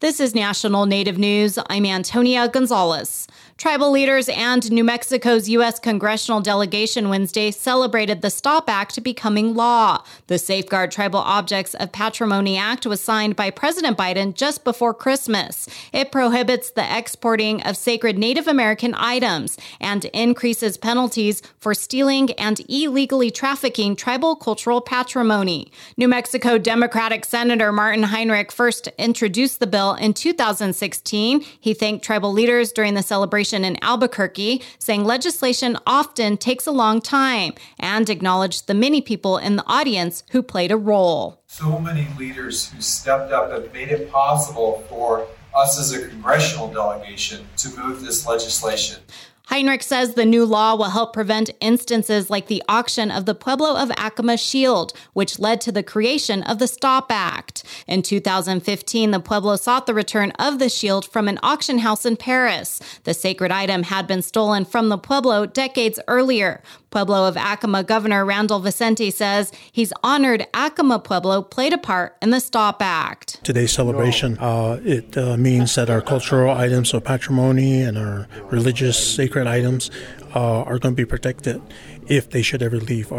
This is National Native News. I'm Antonia Gonzales. Tribal leaders and New Mexico's U.S. congressional delegation Wednesday celebrated the STOP Act becoming law. The Safeguard Tribal Objects of Patrimony Act was signed by President Biden just before Christmas. It prohibits the exporting of sacred Native American items and increases penalties for stealing and illegally trafficking tribal cultural patrimony. New Mexico Democratic Senator Martin Heinrich first introduced the bill in 2016. He thanked tribal leaders during the celebration in Albuquerque, saying legislation often takes a long time, and acknowledged the many people in the audience who played a role. So many leaders who stepped up and made it possible for us as a congressional delegation to move this legislation. Heinrich says the new law will help prevent instances like the auction of the Pueblo of Acoma shield, which led to the creation of the STOP Act. In 2015, the Pueblo sought the return of the shield from an auction house in Paris. The sacred item had been stolen from the Pueblo decades earlier. Pueblo of Acoma Governor Randall Vicente says he's honored Acoma Pueblo played a part in the STOP Act. Today's celebration, uh, it uh, means that our cultural items of patrimony and our religious sacred items uh, are going to be protected if they should ever leave our